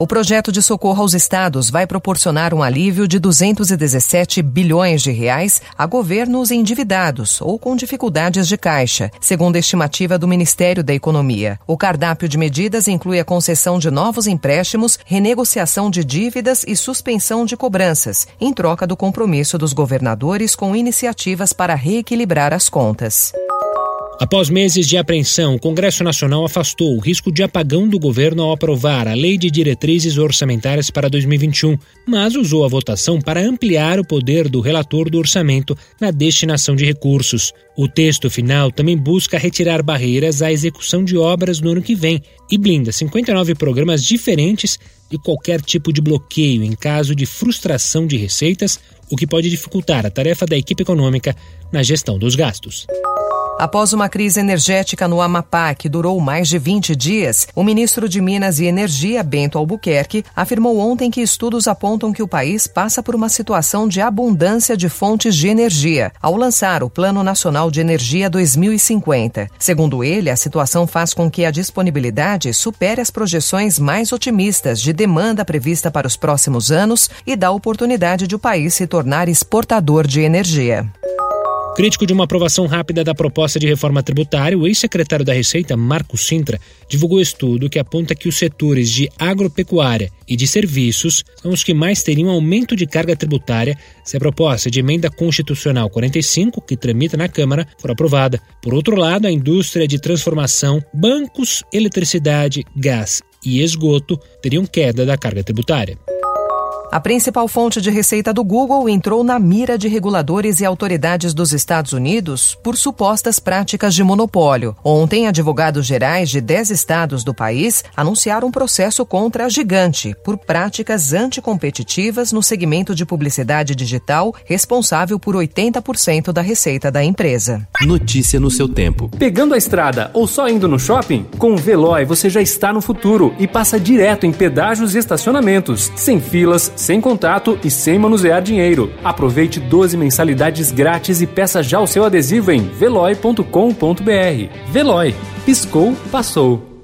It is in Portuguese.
O projeto de socorro aos estados vai proporcionar um alívio de 217 bilhões de reais a governos endividados ou com dificuldades de caixa, segundo a estimativa do Ministério da Economia. O cardápio de medidas inclui a concessão de novos empréstimos, renegociação de dívidas e suspensão de cobranças, em troca do compromisso dos governadores com iniciativas para reequilibrar as contas. Após meses de apreensão, o Congresso Nacional afastou o risco de apagão do governo ao aprovar a Lei de Diretrizes Orçamentárias para 2021, mas usou a votação para ampliar o poder do relator do orçamento na destinação de recursos. O texto final também busca retirar barreiras à execução de obras no ano que vem e blinda 59 programas diferentes de qualquer tipo de bloqueio em caso de frustração de receitas, o que pode dificultar a tarefa da equipe econômica na gestão dos gastos. Após uma crise energética no Amapá que durou mais de 20 dias, o ministro de Minas e Energia, Bento Albuquerque, afirmou ontem que estudos apontam que o país passa por uma situação de abundância de fontes de energia, ao lançar o Plano Nacional de Energia 2050. Segundo ele, a situação faz com que a disponibilidade supere as projeções mais otimistas de demanda prevista para os próximos anos e dá oportunidade de o país se tornar exportador de energia. Crítico de uma aprovação rápida da proposta de reforma tributária, o ex-secretário da Receita, Marco Sintra, divulgou estudo que aponta que os setores de agropecuária e de serviços são os que mais teriam aumento de carga tributária se a proposta de emenda constitucional 45, que tramita na Câmara, for aprovada. Por outro lado, a indústria de transformação, bancos, eletricidade, gás e esgoto teriam queda da carga tributária. A principal fonte de receita do Google entrou na mira de reguladores e autoridades dos Estados Unidos por supostas práticas de monopólio. Ontem, advogados gerais de 10 estados do país anunciaram um processo contra a gigante por práticas anticompetitivas no segmento de publicidade digital, responsável por 80% da receita da empresa. Notícia no seu tempo. Pegando a estrada ou só indo no shopping? Com o Veloy você já está no futuro e passa direto em pedágios e estacionamentos, sem filas, sem contato e sem manusear dinheiro. Aproveite 12 mensalidades grátis e peça já o seu adesivo em veloy.com.br. Veloy. Piscou, passou.